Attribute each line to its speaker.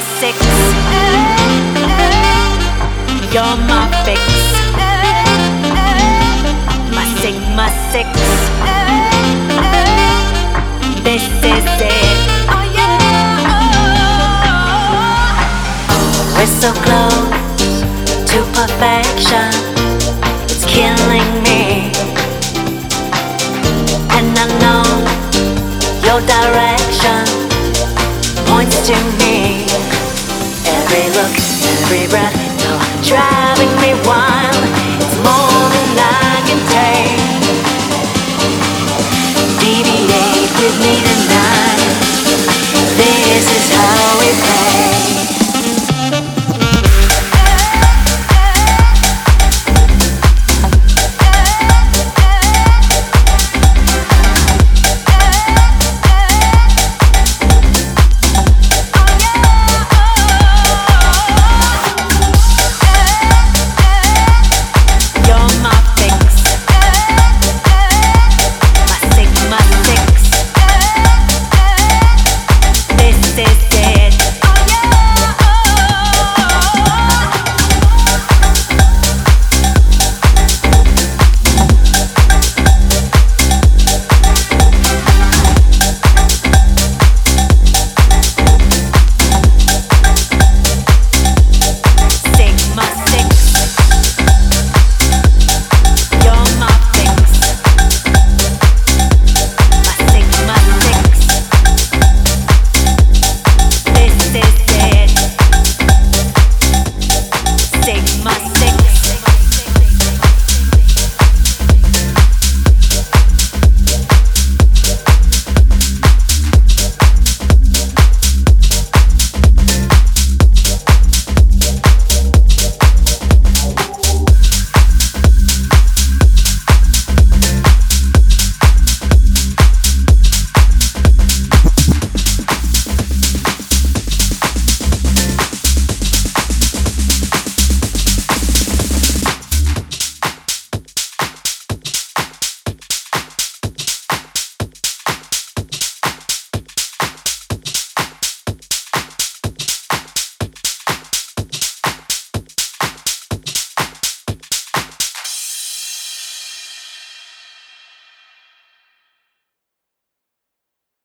Speaker 1: Sigma six. You're my fix. My Sigma six. This is it. Oh yeah. We're so close to perfection. It's killing me. And I know your direction points to me. Every look, every breath, driving me wild.